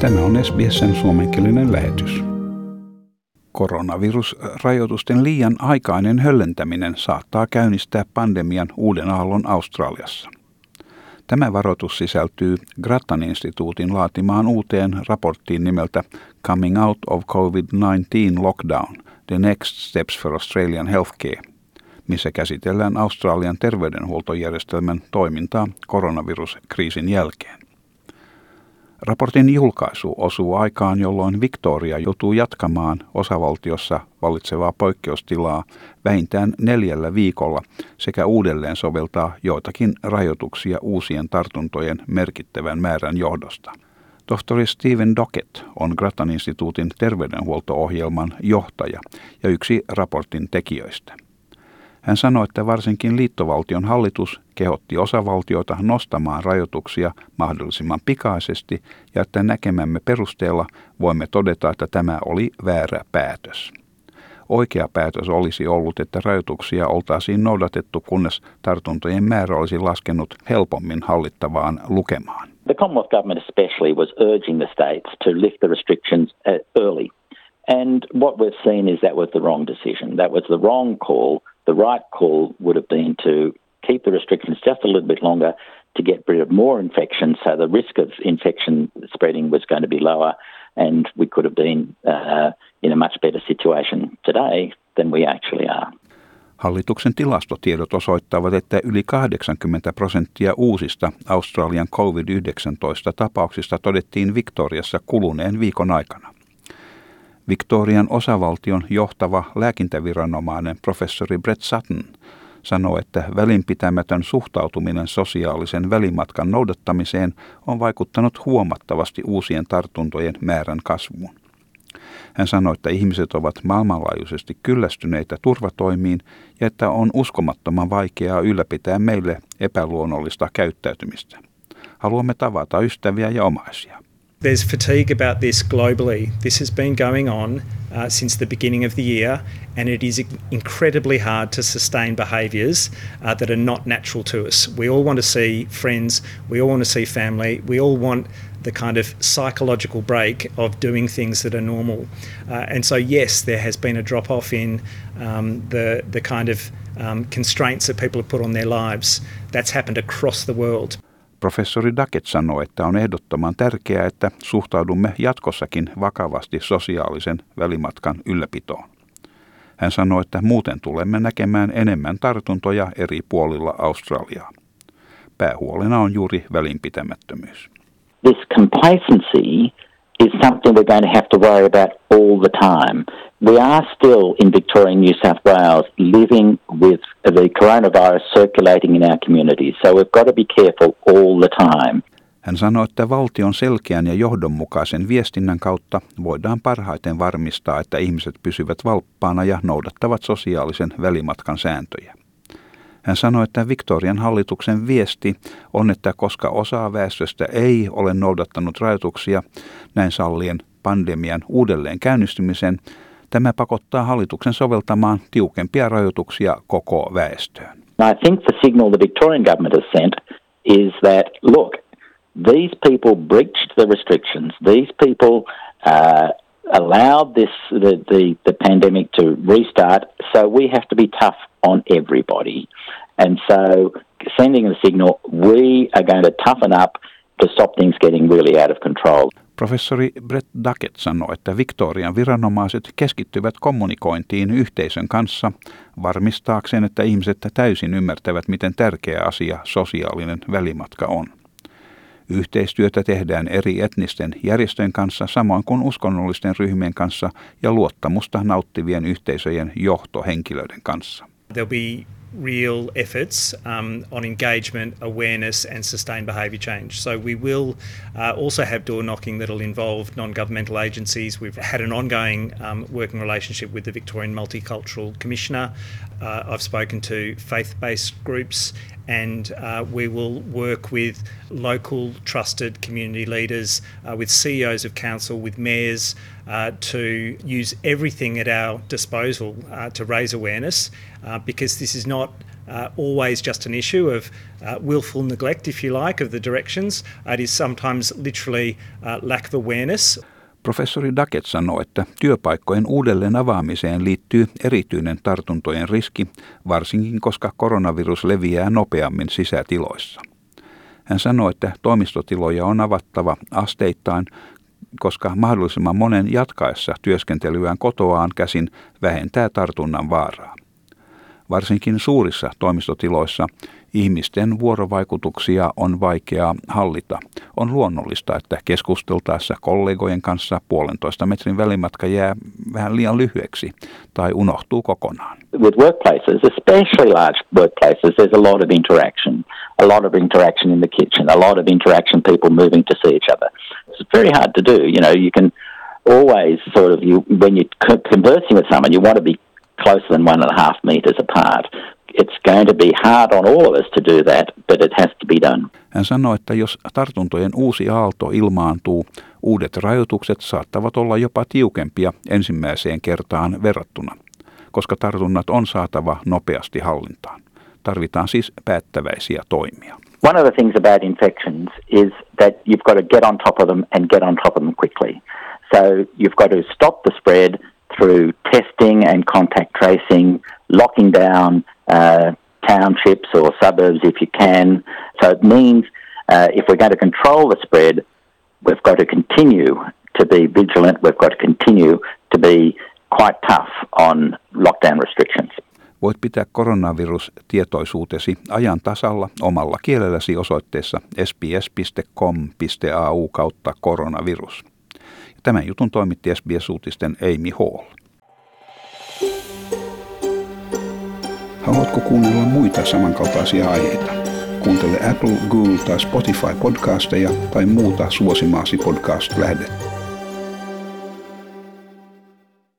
Tämä on SBSn suomenkielinen lähetys. Koronavirusrajoitusten liian aikainen höllentäminen saattaa käynnistää pandemian uuden aallon Australiassa. Tämä varoitus sisältyy Grattan-instituutin laatimaan uuteen raporttiin nimeltä Coming Out of COVID-19 Lockdown – The Next Steps for Australian Healthcare, missä käsitellään Australian terveydenhuoltojärjestelmän toimintaa koronaviruskriisin jälkeen. Raportin julkaisu osuu aikaan, jolloin Victoria joutuu jatkamaan osavaltiossa vallitsevaa poikkeustilaa vähintään neljällä viikolla sekä uudelleen soveltaa joitakin rajoituksia uusien tartuntojen merkittävän määrän johdosta. Tohtori Steven Dockett on Grattan instituutin terveydenhuolto-ohjelman johtaja ja yksi raportin tekijöistä. Hän sanoi, että varsinkin liittovaltion hallitus kehotti osavaltioita nostamaan rajoituksia mahdollisimman pikaisesti ja että näkemämme perusteella voimme todeta, että tämä oli väärä päätös. Oikea päätös olisi ollut, että rajoituksia oltaisiin noudatettu, kunnes tartuntojen määrä olisi laskenut helpommin hallittavaan lukemaan. The Commonwealth Government especially was urging the states to lift the restrictions uh, early. And what we've seen is that was the wrong decision. That was the wrong call the right call would have been to keep the restrictions just a little bit longer to get rid of more infections, so the risk of infection spreading was going to be lower, and we could have been uh, in a much better situation today than we actually are. Hallituksen tilastotiedot osoittavat, että yli 80 prosenttia uusista Australian COVID-19-tapauksista todettiin Victoriassa kuluneen viikon aikana. Victorian osavaltion johtava lääkintäviranomainen professori Brett Sutton sanoi, että välinpitämätön suhtautuminen sosiaalisen välimatkan noudattamiseen on vaikuttanut huomattavasti uusien tartuntojen määrän kasvuun. Hän sanoi, että ihmiset ovat maailmanlaajuisesti kyllästyneitä turvatoimiin ja että on uskomattoman vaikeaa ylläpitää meille epäluonnollista käyttäytymistä. Haluamme tavata ystäviä ja omaisia. There's fatigue about this globally. This has been going on uh, since the beginning of the year, and it is incredibly hard to sustain behaviours uh, that are not natural to us. We all want to see friends, we all want to see family, we all want the kind of psychological break of doing things that are normal. Uh, and so, yes, there has been a drop off in um, the, the kind of um, constraints that people have put on their lives. That's happened across the world. Professori Duckett sanoi, että on ehdottoman tärkeää, että suhtaudumme jatkossakin vakavasti sosiaalisen välimatkan ylläpitoon. Hän sanoi, että muuten tulemme näkemään enemmän tartuntoja eri puolilla Australiaa. Päähuolena on juuri välinpitämättömyys. This complacency is something we're going to have to worry about all the time. We are still in Victoria and New South Wales living with the coronavirus circulating in our communities, so we've got to be careful all the time. Hän sanoi, että valtion selkeän ja johdonmukaisen viestinnän kautta voidaan parhaiten varmistaa, että ihmiset pysyvät valppaana ja noudattavat sosiaalisen välimatkan sääntöjä. Hän sanoi, että Victorian hallituksen viesti on, että koska osa väestöstä ei ole noudattanut rajoituksia, näin sallien pandemian uudelleen käynnistymisen, tämä pakottaa hallituksen soveltamaan tiukempia rajoituksia koko väestöön. I think the signal the Victorian government has sent is that, look, these people breached the restrictions. These people uh, allowed this the, the, the pandemic to restart, so we have to be tough on everybody. And so sending the signal, we are going to toughen up to stop things getting really out of control. Professori Brett Duckett sanoi, että Victorian viranomaiset keskittyvät kommunikointiin yhteisön kanssa varmistaakseen, että ihmiset täysin ymmärtävät, miten tärkeä asia sosiaalinen välimatka on. Yhteistyötä tehdään eri etnisten järjestöjen kanssa, samoin kuin uskonnollisten ryhmien kanssa ja luottamusta nauttivien yhteisöjen johtohenkilöiden kanssa. There'll be real efforts um, on engagement, awareness, and sustained behaviour change. So we will uh, also have door knocking that'll involve non-governmental agencies. We've had an ongoing um, working relationship with the Victorian Multicultural Commissioner. Uh, I've spoken to faith-based groups and uh, we will work with local trusted community leaders, uh, with CEOs of council, with mayors uh, to use everything at our disposal uh, to raise awareness uh, because this is not uh, always just an issue of willful neglect, if you like, of the directions. It is sometimes literally lack of awareness. Professori Daket sanoo, että työpaikkojen uudelleen avaamiseen liittyy erityinen tartuntojen riski, varsinkin koska koronavirus leviää nopeammin sisätiloissa. Hän sanoi, että toimistotiloja on avattava asteittain, koska mahdollisimman monen jatkaessa työskentelyään kotoaan käsin vähentää tartunnan vaaraa. Varsinkin suurissa toimistotiloissa ihmisten vuorovaikutuksia on vaikeaa hallita. On luonnollista, että keskusteltaessa kollegojen kanssa puolentoista metrin välimatka jää vähän liian lyhyeksi tai unohtuu kokonaan. With workplaces, especially large workplaces, there's a lot of interaction. A lot of interaction in the kitchen, a lot of interaction, people moving to see each other. It's very hard to do. You know, you can always sort of, you, when you're conversing with someone, you want to be closer than one and a half metres apart. It's going to be hard on all of us to do that, but it has to be done. Hän sanoi, että jos tartuntojen uusi aalto ilmaantuu, uudet rajoitukset saattavat olla jopa tiukempia ensimmäiseen kertaan verrattuna, koska tartunnat on saatava nopeasti hallintaan. Tarvitaan siis päättäväisiä toimia. One of the things about infections is that you've got to get on top of them and get on top of them quickly. So you've got to stop the spread through testing and contact tracing, locking down uh, townships or suburbs if you can. So it means uh, if we're going to control the spread, we've got to continue to be vigilant, we've got to continue to be quite tough on lockdown restrictions. Voit pitää koronavirustietoisuutesi ajan tasalla omalla kielelläsi osoitteessa sbs.com.au kautta koronavirus. Tämän jutun toimitti SBS-uutisten Amy Hall. Haluatko kuunnella muita samankaltaisia aiheita? Kuuntele Apple, Google tai Spotify podcasteja tai muuta suosimaasi podcast-lähdettä.